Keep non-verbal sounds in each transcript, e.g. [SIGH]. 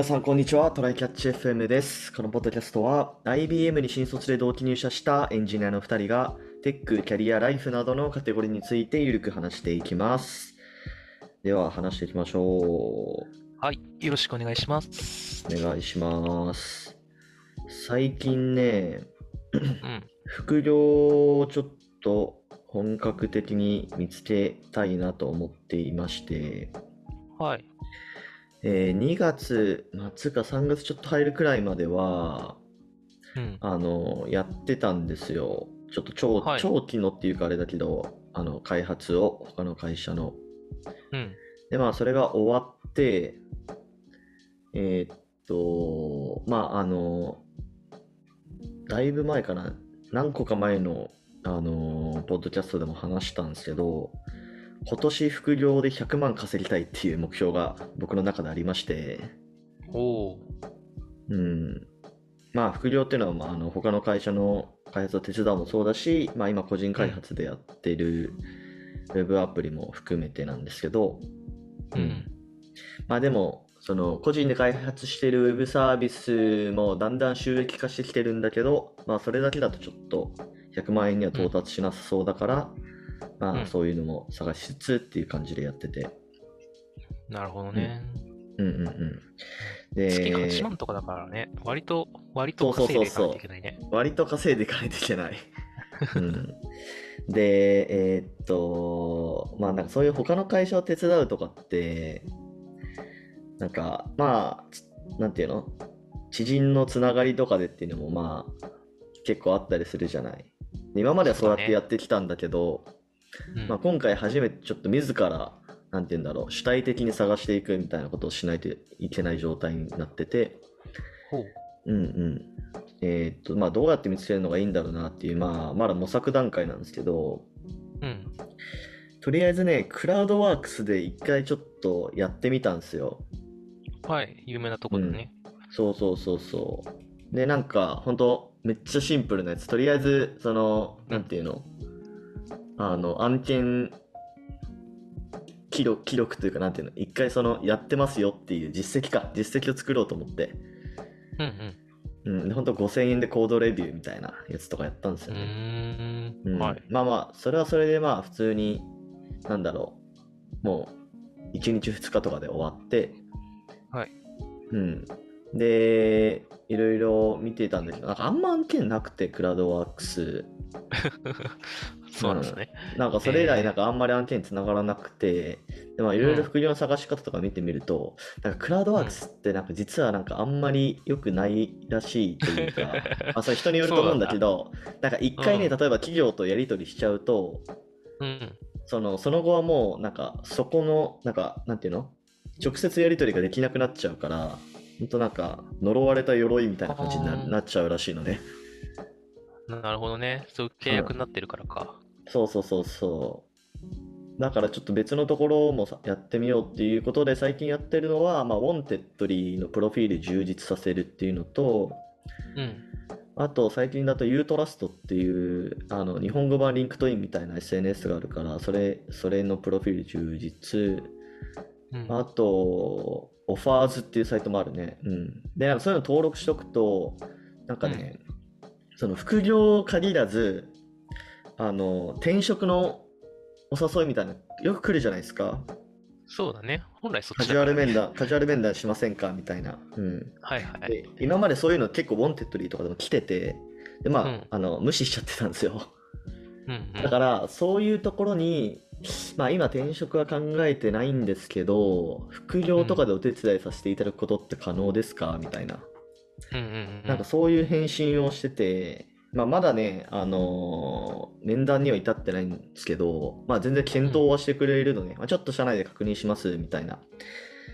皆さん、こんにちは。トライキャッチ FM です。このポッドキャストは、IBM に新卒で同期入社したエンジニアの2人が、テック、キャリア、ライフなどのカテゴリーについてゆるく話していきます。では、話していきましょはい、よろしくお願いします。う。お願いします。最近ね、うん。副業をちょっと本格的に見つけたいなと思っていまして、はい。えー2月末か3月ちょっと入るくらいまでは、うん。あの、やってたんですよ。ちょっと長,、はい長期のっていうかあれだけど、あの、開発を、他の会社の。うん。で、まあ、それが終わって、えーっと、まあ、あの、だいぶ前かな、何個か前の、あの、ポッドキャストでも話したんですけど、今年副業で100万稼ぎたいっていう目標が僕の中でありまして。うん。まあ、副業っていうのは、まあ、あの他の会社の開発を手伝うもそうだし、まあ、今個人開発でやってるウェブアプリも含めてなんですけど、うん。まあでも、その個人で開発しているウェブサービスもだんだん収益化してきてるんだけど、まあそれだけだとちょっと100万円には到達しなさそうだから、まうんあそういうのも探しつつっていう感じでやってて。なるほどね。うんうんうん。月で、8万とかだからね、割と、割と稼いでいかないといけないね。割と稼いでいかないといけない。[LAUGHS] うん、で、えーっと、まあなんかそういう他の会社を手伝うとかって、なんかまあ、つなんていうの？知人のつながりとかでっていうのもまあ結構あったりするじゃない。で今まではそうやってやってきたんだけど、うんまあ、今回初めてちょっと自ら、なんて言うんだろう、主体的に探していくみたいなことをしないといけない状態になってて、ほう。うんうん。えーっと、まあ、どうやって見つけるのがいいんだろうなっていう、まあ、まだ模索段階なんですけど、うん。とりあえずね、クラウドワークスで一回ちょっとやってみたんですよ。はい、有名なとこだね。そうそうそうそう。で、なんか、ほんと、めっちゃシンプルなやつ。とりあえず、その、なんていうの、あの、案件記録、記録というか、なんていうの、一回その、やってますよっていう実績か、実績を作ろうと思って、うんうん、でほんと5000円でコードレビューみたいなやつとかやったんですよね。ー。うんんはい。まあまあ、それはそれでまあ、普通に、なんだろう、もう、1日2日とかで終わって、はい。うん。で、いろいろ見てたんだけど、なんかあんま案件なくて、クラウドワークス。[LAUGHS] そうなんですね。なんかそれ以来、えーなんかあんまり案件につながらなくて、いろいろ副業の探し方とか見てみると、なんかクラウドワークスってなんか実はなんかあんまり良くないらしいというか、[LAUGHS] まあそれ人によると思うんだけど、なんか一回ね、うん例えば企業とやり取りしちゃうと、うん。そのその後はもうなんかそこのなんかなんていうの？直接やり取りができなくなっちゃうからほんとなんか呪われた鎧みたいな感じになっちゃうらしいのねなるほどね。そういう契約になってるからか。そうそうそうそうだからちょっと別のところもさやってみようっていうことで最近やってるのは、まあ、 Wantedly のプロフィール充実させるっていうのとうん。あと最近だと YOUTRUST っていうあの日本語版 LinkedIn みたいな SNS があるからそれそれのプロフィール充実うん。あと、オファーズっていうサイトもあるね。うん。で、なんかそういうの登録しとくと、なんかね、その副業限らず、あの、転職のお誘いみたいな、よく来るじゃないですか。そうだね。本来そっカジュアル面談、カジュアル面談しませんか？みたいな。うん。はいはい。で、今までそういうの結構、 Wantedly とかでも来てて、で、まあ、うんあの、無視しちゃってたんですよ。うんうん。だから、そういうところに、まあ今転職は考えてないんですけど、副業とかでお手伝いさせていただくことって可能ですか？みたいな。うんうんうん。なんかそういう返信をしてて、まあまだね、あのー面談には至ってないんですけど、まあ全然検討はしてくれるので、まあ、ちょっと社内で確認しますみたいな。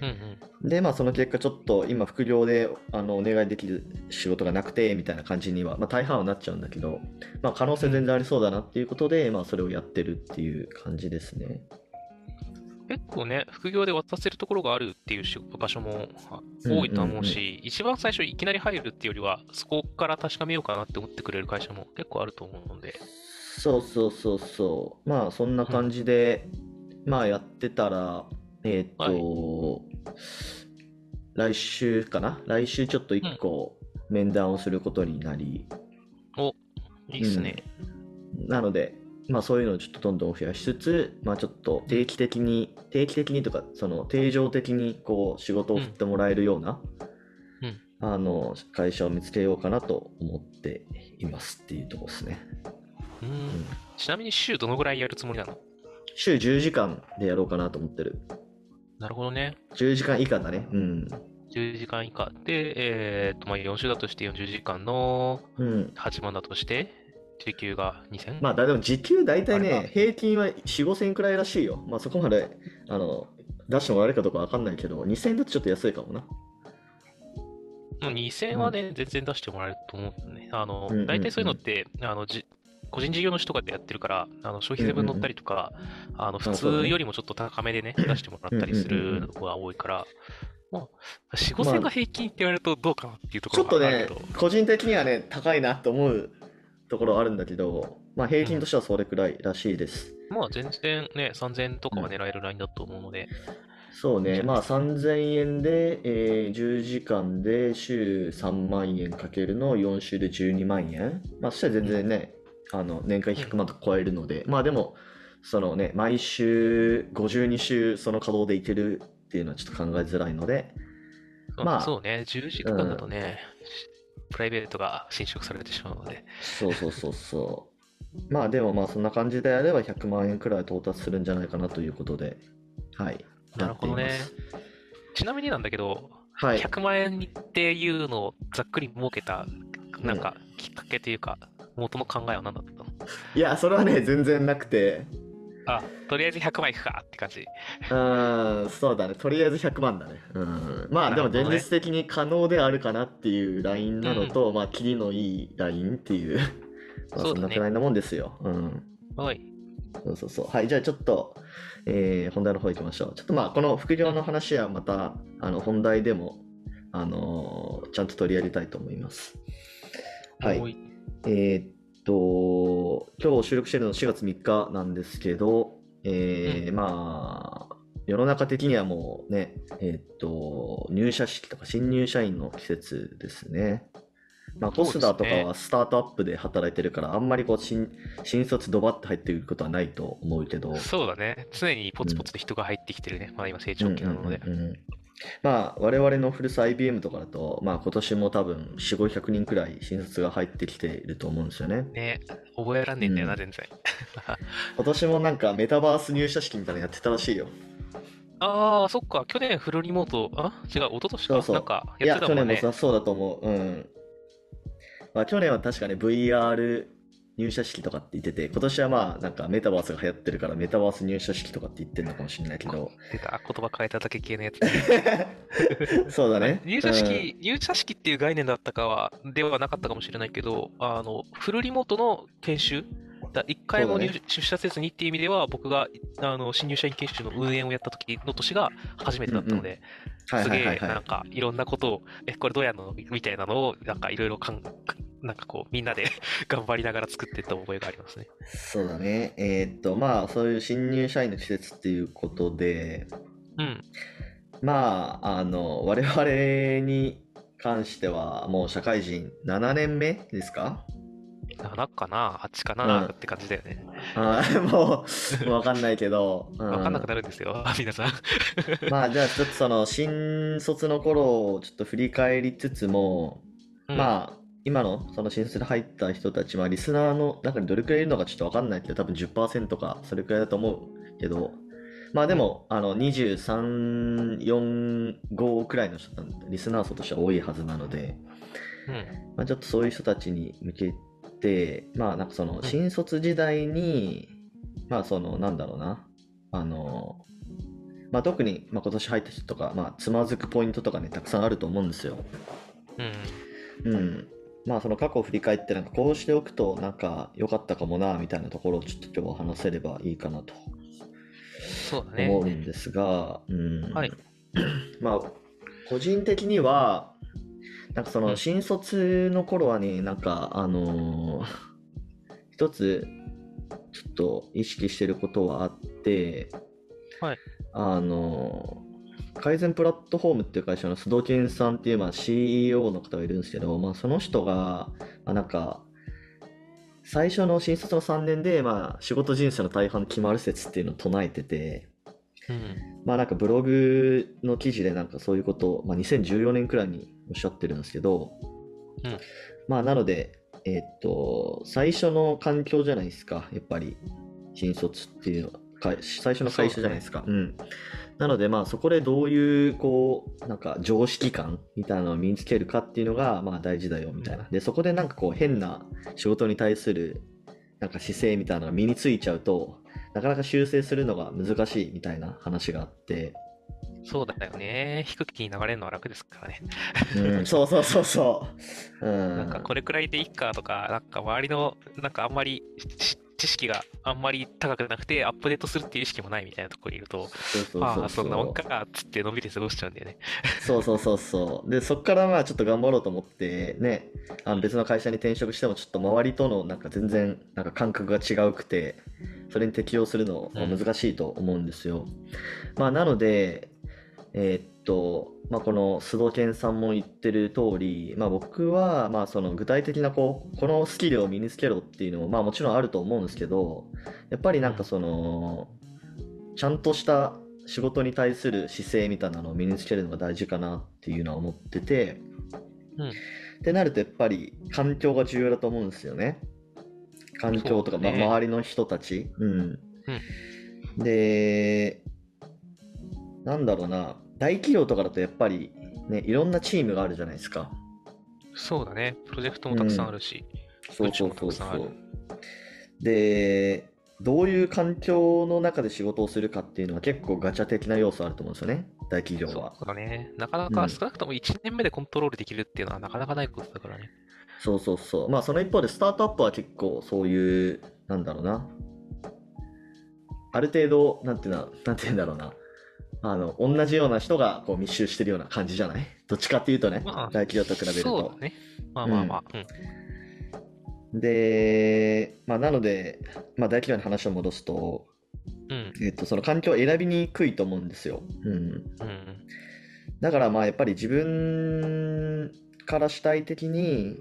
うんうん。で、まあその結果ちょっと今副業であのお願いできる仕事がなくてみたいな感じには、まあ大半はなっちゃうんだけど、まあ可能性全然ありそうだなっていうことで、まあそれをやってるっていう感じですね。結構ね、副業で渡せるところがあるっていうし場所もあ多いと思うし、一番最初いきなり入るっていうよりは、そこから確かめようかなって思ってくれる会社も結構あると思うので、そうそうそうそう。まあそんな感じで、まあやってたら、えーっと、来週かな？来週ちょっと1個面談をすることになり、お、いいっすね。なので、まあそういうのをちょっとどんどん増やしつつ、まあちょっと定期的に、定期的にとか、その定常的にこう仕事を振ってもらえるような、うんあの、会社を見つけようかなと思っていますっていうところですね。うんうんちなみに週どのぐらいやるつもりなの？週10時間でやろうかなと思ってる。なるほどね。10時間以下だね。うん。10時間以下で、えーっと、まあ、4週だとして40時間のうん。8万だとして、時給が 2000? まあ、だでも時給大体ね、平均は4、5千くらいらしいよ。まあそこまで、あの、出してもらえるかどうかわかんないけど、2000円だとちょっと安いかもな。もう2000はね、全然出してもらえると思うね。あのうんうんうん、大体そういうのって、あの、じ個人事業主とかでやってるから、あの消費税分乗ったりとか、あの普そうだね通よりもちょっと高めでね、出してもらったりするのが多いから、もう、4、5千が平均って言われるとどうかなっていうとこちょっとね個人的にはね、高いなと思うところはあるんだけど、まあ平均としてはそれくらいらしいです。まあ全然ね、3000とかは狙えるラインだと思うので、そうんじゃないまあ3000円で、えー10時間で週3万円かけるの4週で12万円。まあそしたら全然ね、あの年間100万とか超えるので、まあでも、そのね、毎週52週その稼働でいけるっていうのはちょっと考えづらいので、まあそうね、10時間だとね、プライベートが侵食されてしまうので、そうそうそうそう。[LAUGHS] まあでもまあそんな感じであれば100万円くらい到達するんじゃないかなということで、はい。なるほどね。ちなみになんだけど、はい。100万円っていうのをざっくり設けた、なんかきっかけというか、元の考えは何だったの？いや、それはね、全然なくて、あ、とりあえず100万いくかって感じ。うーん、そうだね。とりあえず100万だね。うん。まあでも現実的に可能であるかなっていうラインなのと、まあ、キリのいいラインっていう、[LAUGHS] まあそんなくらいなもんですよ。うん。はい。そうそうそう。はい、じゃあちょっと、えー本題の方行きましょう。ちょっとまあ、この副業の話はまた、あの、本題でも、あのーちゃんと取り上げたいと思います。はいえーっと、今日収録してるの4月3日なんですけど、えーまあ、世の中的にはもうね、えーっと、入社式とか新入社員の季節ですね。まあ、コスダとかはスタートアップで働いてるから、あんまりこう新、新卒ドバって入ってくることはないと思うけど、そうだね。常にポツポツと人が入ってきてるね。まあ今成長期なので。うんうんうんうんまあ、我々の古巣 IBM とかだと、まあ今年も多分4、500人くらい新卒が入ってきていると思うんですよね。ね覚えらんねえんだよな、うん全然。[LAUGHS] 今年もなんかメタバース入社式みたいなのやってたらしいよ。ああ、そっか。去年フルリモート、あ？違う、一昨年か。そうそうなんかいや、去やってたもんね。年もさそうだと思う。うん。まあ去年は確かね、VR 入社式とかって言ってて、今年はまあなんかメタバースが流行ってるからメタバース入社式とかって言ってるのかもしれないけど。出た、言葉変えただけ系のやつ。[LAUGHS] そうだね。[LAUGHS] 入社式、入社式っていう概念だったかは、ではなかったかもしれないけど、あの、フルリモートの研修だ一回も入そうだ出社せずにっていう意味では、僕があの新入社員研修の運営をやった時の年が初めてだったので、すげえ。なんかいろんなことを、え、これどうやるのみたいなのを、なんかいろいろかん、なんかこう、みんなで [LAUGHS] 頑張りながら作っていった覚えがありますね。そうだね。えーっと、まあそういう新入社員の季節っていうことで、うん。まあ、あの、我々に関してはもう社会人7年目ですか？7かな ?8 かうんなって感じだよね。[LAUGHS] もう、わかんないけど、うわかんなくなるんですよ、[LAUGHS] 皆さん。[LAUGHS] まあじゃあちょっとその新卒の頃をちょっと振り返りつつも、うんまあ今のその新卒で入った人たちはリスナーの中にどれくらいいるのかちょっとわかんないけど多分10%かそれくらいだと思うけどまあでもあの23、4、5くらいの人リスナー層としては多いはずなので、うん。まあ、ちょっとそういう人たちに向けて、まあなんかその新卒時代に、まあそのなんだろうな、あの、まあ特にまあ今年入った人とか、まあつまずくポイントとかね、たくさんあると思うんですよ。うん。うん。まあその過去を振り返ってなんかこうしておくとなんか良かったかもな、みたいなところをちょっと今日は話せればいいかなとそうだね。思うんですが、うん。はい。まあ個人的には、なんかそうのん新卒の頃はね、なんかあのー [LAUGHS] 一つちょっと意識してることはあって、はいあのー改善プラットフォームっていう会社の須藤健さんっていうまあ CEO の方がいるんですけど、まあ、その人が、まあ、なんか、最初の新卒の3年で、まあ、仕事人生の大半決まる説っていうのを唱えてて、うん。まあなんかブログの記事でなんかそういうことを、まあ、2014年くらいにおっしゃってるんですけど、うんまあなので、えーっと、最初の環境じゃないですか、やっぱり、新卒っていうのは、か最初の会社じゃないですか。うん。なのでまあそこでどういう、こう、なんか常識感みたいなのを身につけるかっていうのが、まあ大事だよみたいな。で、そこでなんかこう変な仕事に対する、なんか姿勢みたいなのが身についちゃうと、なかなか修正するのが難しいみたいな話があって、そうだよね。低気に流れるのは楽ですからね。うん、[LAUGHS] そうそうそうそう。うん。なんかこれくらいでいいかとか、なんか周りの、なんかあんまりし知識があんまり高くなくて、アップデートするっていう意識もないみたいなところにいると、そうそうああ、そうそそんなもんかっつってのんびり過ごしちゃうんだよね。そうそうそうそう。で、そこからまあちょっと頑張ろうと思って、ね、あの別の会社に転職してもちょっと周りとのなんか全然なんか感覚が違うくて、それに適応するのは難しいと思うんですよ。まあなので、えーっと、まあこの須藤健さんも言ってる通り、まあ僕はまあその具体的なこう、このスキルを身につけろっていうのもまあもちろんあると思うんですけど、やっぱりなんかその、ちゃんとした仕事に対する姿勢みたいなのを身につけるのが大事かなっていうのは思ってて、うんってなるとやっぱり環境が重要だと思うんですよね。環境とか、ねまあ、周りの人たち。うん。で、なんだろうな、大企業とかだとやっぱりね、いろんなチームがあるじゃないですか。そうだね。プロジェクトもたくさんあるし。そうそうそううちもたくさんあるそう。で、どういう環境の中で仕事をするかっていうのは結構ガチャ的な要素あると思うんですよね、大企業は。そうだね。なかなうんか少なくとも1年目でコントロールできるっていうのはなかなかないことだからね。そうそうそう。まあその一方でスタートアップは結構そういう、なんだろうな。ある程度、なんていうの、なんていうんだろうな。あの、同じような人がこう密集してるような感じじゃない？どっちかっていうとね、まあ大企業と比べるとそうだ。ね。まあまあまあ。うん。で、まあなので、まあ大企業に話を戻すと、うん。えっと、その環境を選びにくいと思うんですよ。うん。うん。だからまあやっぱり自分から主体的に、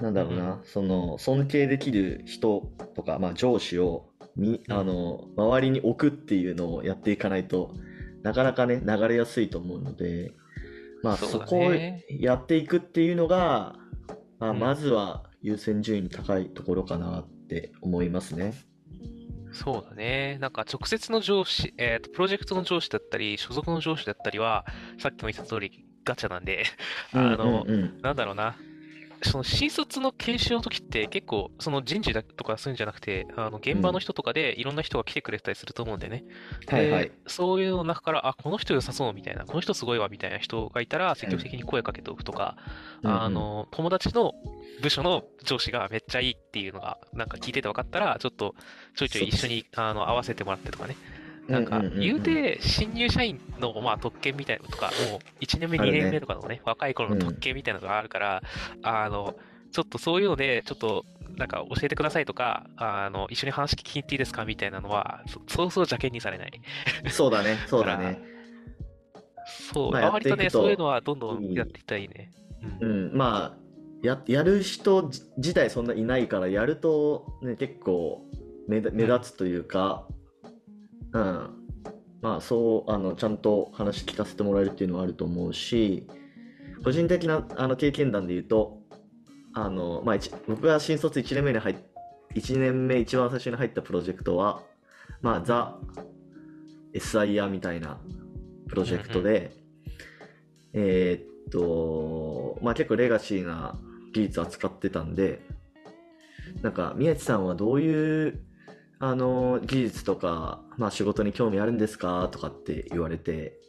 なんだろうな、その尊敬できる人とか、まあ、上司をみうんあの周りに置くっていうのをやっていかないとなかなかね流れやすいと思うので、まあ、そこをねやっていくっていうのが、まあ、うんまずは優先順位に高いところかなって思いますね。そうだね。なんか直接の上司、えっと、プロジェクトの上司だったり、所属の上司だったりは、さっきも言った通りガチャなんで、あの、うんうんうんなんだろうな。その新卒の研修の時って結構その人事だとかそういうんじゃなくてあの現場の人とかでいろんな人が来てくれたりすると思うんでね、はいはい。でそういうの中からあこの人良さそうみたいなこの人すごいわみたいな人がいたら積極的に声かけておくとか、うんうん。あの友達の部署の上司がめっちゃいいっていうのがなんか聞いてて分かったらちょっとちょいちょい一緒にあの合わせてもらってとかねなんか言うて新入社員のまあ特権みたいなのとかもう1年目2あるね。年目とかのね若い頃の特権みたいなのがあるから、あのちょっとそういうのでちょっとなんか教えてくださいとかあの一緒に話聞きに行っていいですかみたいなのはそそうそう邪険にされない。そうだね、[LAUGHS] そうだね。そう、まあ割とねそういうのはどんどんやっていったらいいね、ううん。ん、まあややる人じ自体そんないないからやると、ね、結構目立目立つというか、うんまあそうあのちゃんと話聞かせてもらえるっていうのはあると思うし個人的なあの経験談で言うとあの、まあ、一僕が新卒1年目に入っ1年目一番最初に入ったプロジェクトは、まあ、ザ・ SIR みたいなプロジェクトで、えーっと、まあ結構レガシーな技術扱ってたんで、なんか宮地さんはどういうあの技術とか、まあ、仕事に興味あるんですか？とかって言われて、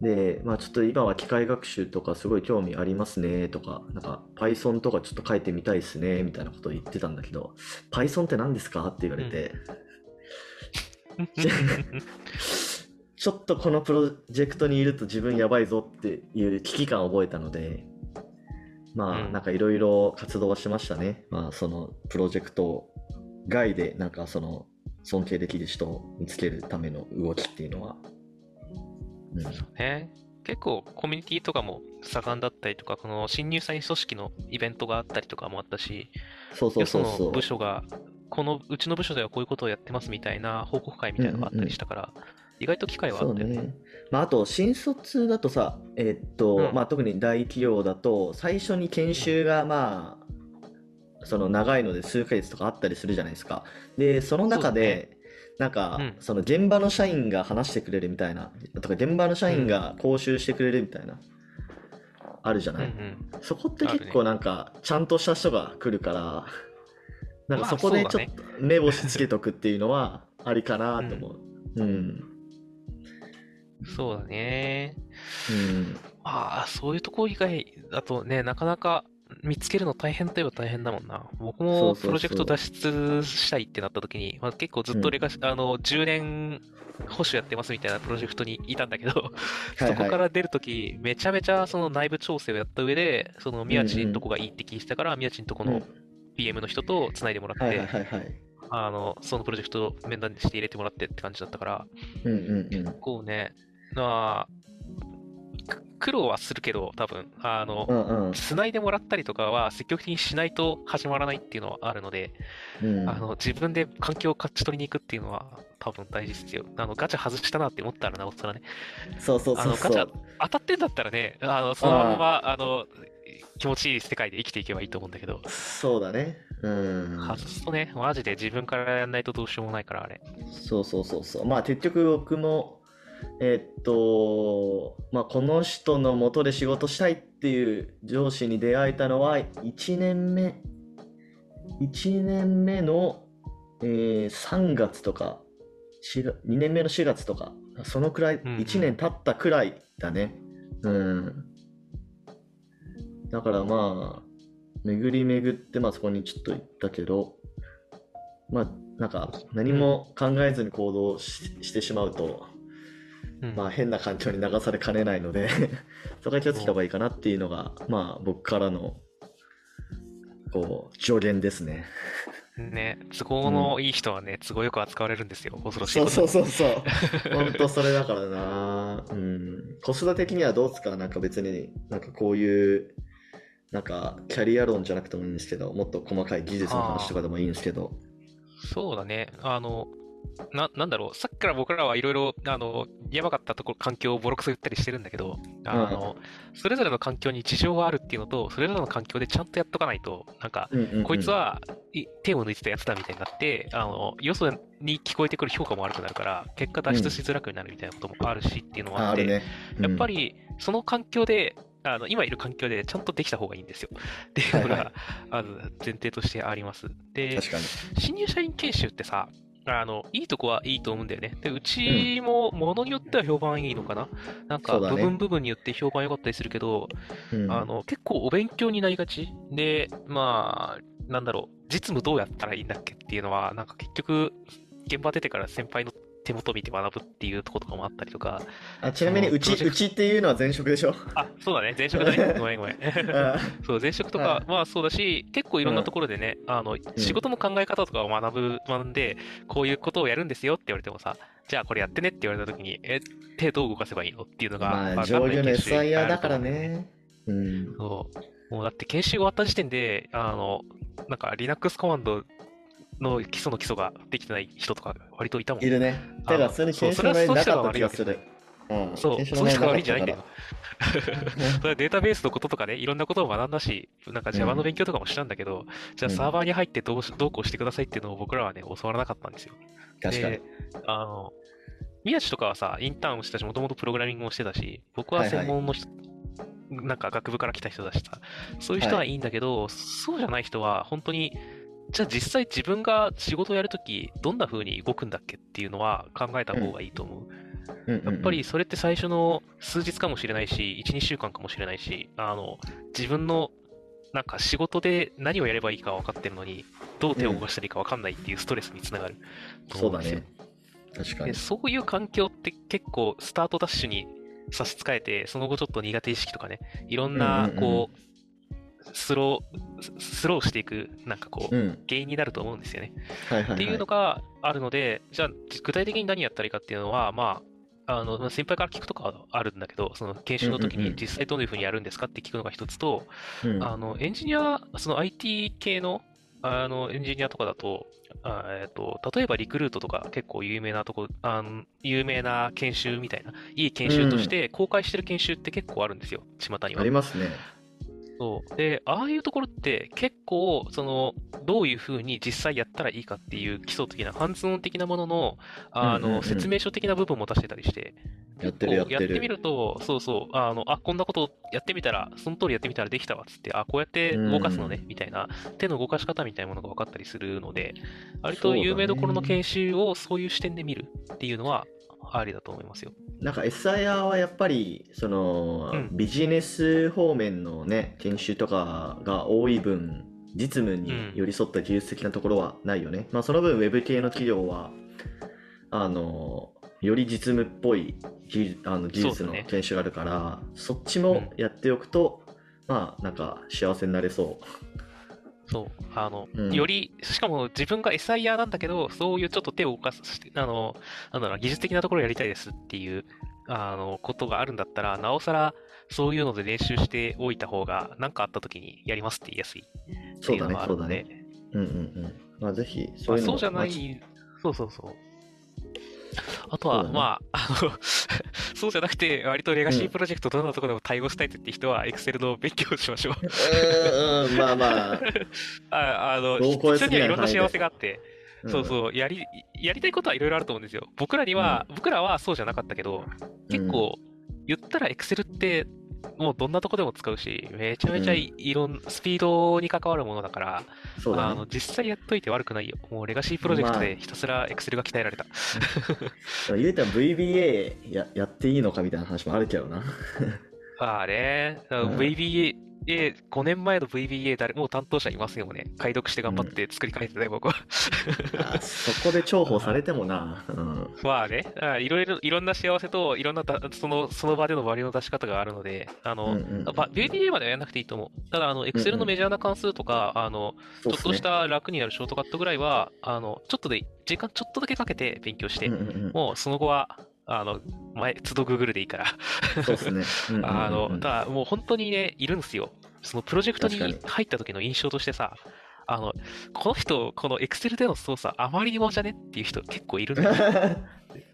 で、まあちょっと今は機械学習とかすごい興味ありますね。とか、なんか Python とかちょっと書いてみたいですね。みたいなことを言ってたんだけど、Python って何ですか？って言われて、ちょっとこのプロジェクトにいると自分やばいぞっていう危機感を覚えたので、まあうん。なんかいろいろ活動はしましたね。まあそのプロジェクト外でなんかその尊敬できる人を見つけるための動きっていうのは。うんそうね。結構コミュニティとかも盛んだったりとか、この新入社員組織のイベントがあったりとかもあったし、そうそうよそうそう。部署が、このうちの部署ではこういうことをやってますみたいな報告会みたいなのがあったりしたから、意外と機会はあったよね。まあ、あと、新卒だとさ、えっと、うんまあ、特に大企業だと、最初に研修が、まあ、その長いので数ヶ月とかあったりするじゃないですか。で、その中で、なんか、うんその現場の社員が話してくれるみたいな、とか、現場の社員が講習してくれるみたいな、あるじゃうんない、うん。そこって結構なんか、ちゃんとした人が来るから、なんかそこでちょっと目星つけとくっていうのは [LAUGHS] ありかなと思う。うん。そうだね。うん。まあ、そういうとこ以外だとね、なかなか見つけるの大変といえば大変だもんな。僕もプロジェクト脱出したいってなった時に、まあ、結構ずっとレガシ、あの、10年保守やってますみたいなプロジェクトにいたんだけど、は [LAUGHS] いそこから出るとき、めちゃめちゃその内部調整をやった上で、その宮地のとこがいいって聞いてたから、宮地のとこうんの PM の人と繋いでもらって。あの、そのプロジェクトを面談して入れてもらってって感じだったから、うんうんうん。こうね、まあ、く苦労はするけど、多分、あのう、んうん繋いでもらったりとかは積極的にしないと始まらないっていうのはあるので、うん。あの自分で環境を勝ち取りに行くっていうのは多分大事ですよ。あのガチャ外したなって思ったらなおさらね。そうそうそうそあのガチャう。当たってんだったらね、あのそのままあの気持ちいい世界で生きていけばいいと思うんだけど、そうだね。うん。外すとね、マジで自分からやんないとどうしようもないから、あれ。そうそうそうそう。まあ結局僕も、えっと、まあこの人のもとで仕事したいっていう上司に出会えたのは1年目、1年目の、えー3月とか、4月2年目の4月とか、そのくらい、うんうん1年経ったくらいだね。うん。だからまあ、巡り巡って、まあそこにちょっと行ったけど、まあなんか何も考えずに行動ししてしまうと、うんまあ変な環境に流されかねないので [LAUGHS] そこは気をつけた方がいいかなっていうのが、まあ僕からの、こう、助言ですね。ね、都合のいい人はね、都合よく扱われるんですよ、恐ろしいそうそうそうそう。本当それだからな。うん。子育て的にはどうですか？なんか別に、なんかこういう、なんかキャリア論じゃなくてもいいんですけど、もっと細かい技術の話とかでもいいんですけど。そうだね。あの、な、なんだろう。さっきから僕らはいろいろ、あの、やばかったところ、環境をボロクソ言ったりしてるんだけど、あの、それぞれの環境に事情があるっていうのと、それぞれの環境でちゃんとやっとかないと、なんか、うんうんうんこいつ、はい手を抜いてたやつだみたいになって、あの、よそに聞こえてくる評価も悪くなるから、結果脱出しづらくなるみたいなこともあるしっていうのもあって、ああるね。やっぱり、りその環境で、あの今いる環境でちゃんとできた方がいいんですよ。っていうのはいはが、まず前提としてあります。で。新入社員研修ってさ、あの、いいとこはいいと思うんだよね。で、うちも、ものによっては評判いいのかな。なんか、部分部分によって評判良かったりするけど、うん。あの、結構お勉強になりがち。で、まあ、なんだろう、実務どうやったらいいんだっけっていうのは、なんか結局、現場出てから先輩の手元見て学ぶっていうところとかもあったりとか、あちなみに、うち、うちっていうのは前職でしょ？あ、そうだね、前職だね。[LAUGHS] ごめんごめん。あ [LAUGHS] そう、前職とか、まあそうだし、結構いろんなところでね、あの、仕事の考え方とかを学ぶ、学んで、こういうことをやるんですよって言われてもさ、じゃあこれやってねって言われたときに、え、手どう動かせばいいのっていうのが、まあ、上流の SIR だからね。うん。そう。もうだって研修終わった時点で、あの、なんか Linux コマンドの基礎の基礎ができてない人とか割といたもん。いるね。だから、それに研修のなかった気がする。うん。そう、そういう人が悪いんじゃないんだよ。[LAUGHS] それはデータベースのこととかね、いろんなことを学んだし、なんか Java の勉強とかもしたんだけど、じゃあうんサーバーに入ってどうしどうこうしてくださいっていうのを僕らはね、教わらなかったんですよ。確かにで。あの、宮地とかはさ、インターンをしてたし、もともとプログラミングもしてたし、僕ははいはい専門の人、なんか学部から来た人だしさ、そういう人はいいんだけど、そうじゃない人は本当に、じゃあ実際自分が仕事をやるとき、どんな風に動くんだっけっていうのは考えた方がいいと思う。うんうんうんやっぱりそれって最初の数日かもしれないし、1、2週間かもしれないし、あの、自分のなんか仕事で何をやればいいか分かってるのに、どう手を動かしたらいいか分かんないっていうストレスにつながるうんですよ。ね。確かでに。そういう環境って結構スタートダッシュに差し支えて、その後ちょっと苦手意識とかね、いろんなうんうんうんこう、スロー、ススローしていく、なんかこう、うん。原因になると思うんですよね。はいはいはい。っていうのがあるので、じゃあ具体的に何やったらいいかっていうのは、まあ、あの、まあ先輩から聞くとかはあるんだけど、その研修の時うんうんうんに実際どういうふうにやるんですかって聞くのが一つと、うんあの、エンジニア、その IT 系の、あの、エンジニアとかだと、あえっと、例えばリクルートとか結構有名なとこ、あの有名な研修みたいな、いい研修として公開してる研修って結構あるんですよ、巷にはあり。ますね。そう。で、ああいうところって結構、その、どういうふうに実際やったらいいかっていう基礎的な、ハンズオン的なものの、あの、うんうんうん説明書的な部分も出してたりして、やってるやってる。こうやってみると、そうそう、あの、あ、こんなことやってみたら、その通りやってみたらできたわっつって、あ、こうやって動かすのね、みたいな、手の動かし方みたいなものが分かったりするので、割と有名どころの研修をそういう視点で見るっていうのは、ありだと思いますよ。なんか SIR はやっぱりその、うん。ビジネス方面のね研修とかが多い分実務に寄り添った技術的なところはないよね、まあその分 Web 系の企業はあのより実務っぽい技あの技術の研修があるからそ,、っちもやっておくと、まあなんか幸せになれそそう。あの、うん。より、しかも自分が SIR なんだけど、そういうちょっと手を動かす、あの、なんだろうな、技術的なところをやりたいですっていう、あの、ことがあるんだったら、なおさら、そういうので練習しておいた方が、何かあった時にやりますって言いやすいそうだていうのがあるので、ねそうだね。うんうんうん。まあぜひまそういうのあそうじゃなまあい、そうそうそう。あとは、ね。まあ、あの、[LAUGHS] そうじゃなくて、割とレガシうん。ープロジェクトどんなところでも対応したいって人は、Excel の勉強をしましょう。うんうんまあまあ、[LAUGHS] ああの、にはいろんな幸せがあって、ん。そうそう、やり、やりたいことはいろいろあると思うんですよ。僕らには、僕らはそうじゃなかったけど、結構、言ったら Excel って、もうどんなとこでも使うし、めちゃめちゃい,、いろん、スピードに関わるものだから、ねあの、実際やっといて悪くないよ。もうレガシープロジェクトでひたすら Excel が鍛えられた。言うたら VBA ややっていいのかみたいな話もあるけどな。あ [LAUGHS] あね、うん VBA、5年前の VBA 誰もう担当者いますよね。解読して頑張って作り変えてね、僕は。あそこで重宝されてもな。うん。まあね、あいろいろ、いろんな幸せと、いろんなだその、その場でのバリューの出し方があるので、あの、うんうんば VBA まではやらなくていいと思う。ただ、あの、Excel のメジャーな関数とか、あの、そうっすねちょっとした楽になるショートカットぐらいは、あの、ちょっとで、時間ちょっとだけかけて勉強して、うんうんうんもうその後は、あの、前、都度 Google でいいから、そうっすね。[LAUGHS] うんうんうんあの、ただ、もう本当にね、いるんですよ。そのプロジェクトに入った時の印象としてさ、あの、この人、この Excel での操作、あまりにもじゃねっていう人結構いるんだよ。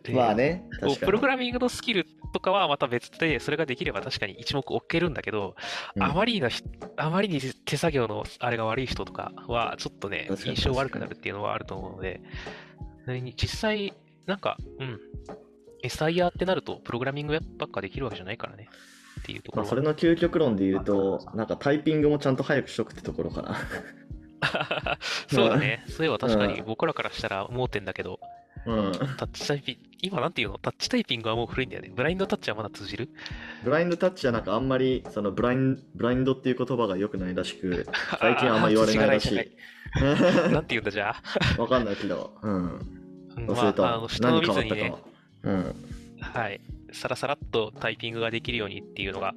で [LAUGHS] まあね。プログラミングのスキルとかはまた別で、それができれば確かに一目置けるんだけど、うんあまりなひ、あまりに手作業のあれが悪い人とかは、ちょっとね印象悪くなるっていうのはあると思うので、実際、なんか、うん、SIR ってなると、プログラミングばっかできるわけじゃないからね。っていうところはまあ、それの究極論で言うと、なんかタイピングもちゃんと早くしとくってところかな。[LAUGHS] そうだね。そういえば確かにうん僕らからしたら盲点だけど、うん。タッチタイピング、今なんていうの？タッチタイピングはもう古いんだよね。ブラインドタッチはまだ通じる？ブラインドタッチはなんかあんまり、そのブラインブラインドっていう言葉が良くないらしく、[LAUGHS] 最近はあんま言われないらしい。[LAUGHS] なんて言うんだじゃあ。わかんないけど、うん。うん忘れた。まあ、あの下の何変わったか見ずにねは。。うん。はい。さらさらっとタイピングができるようにっていうのが、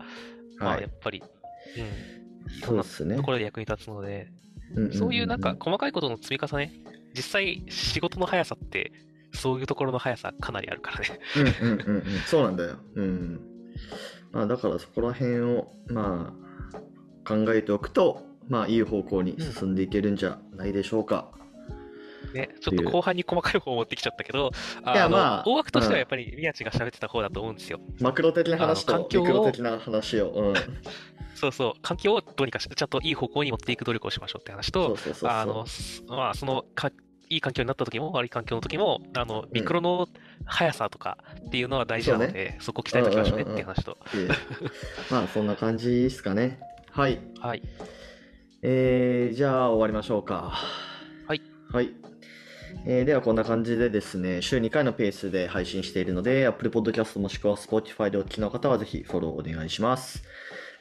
まあ、はいやっぱり、うん。いろんなそうですねところで役に立つので、んんんそういうなんか細かいことの積み重ね、実際仕事の速さって、そういうところの速さかなりあるからね。うんうんうんうん、そうなんだよ。うん。まあだからそこら辺をまあ考えておくと、まあいい方向に進んでいけるんじゃないでしょうか。ね、ちょっと後半に細かい方を持ってきちゃったけど、いやまあ大枠としてうんはやっぱり宮地が喋ってた方だと思うんですよ。マクロ的な話と環境的な話を。うん。[LAUGHS] そうそう、環境をどうにかし、ちゃんといい方向に持っていく努力をしましょうって話そとう、その、すまあ、そのか、いい環境になった時も悪い環境の時も、あの、ミクロの速さとかっていうのは大事なので、そ,、こ鍛えておきましょうねって話と。まあそんな感じですかね。はい。はい。えー、じゃあ終わりましょうか。はい。はい。えーではこんな感じでですね、週2回のペースで配信しているので、Apple Podcast もしくは Spotify でお聞きの方はぜひフォローお願いします。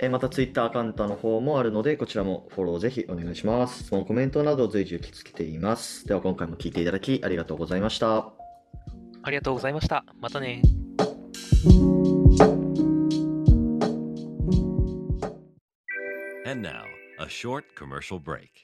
えーまた Twitter アカウントの方もあるので、こちらもフォローぜひお願いします。質問、コメントなど随時受け付けています。では今回も聞いていただきありがとうございました。ありがとうございました。またね。And now, a short commercial break.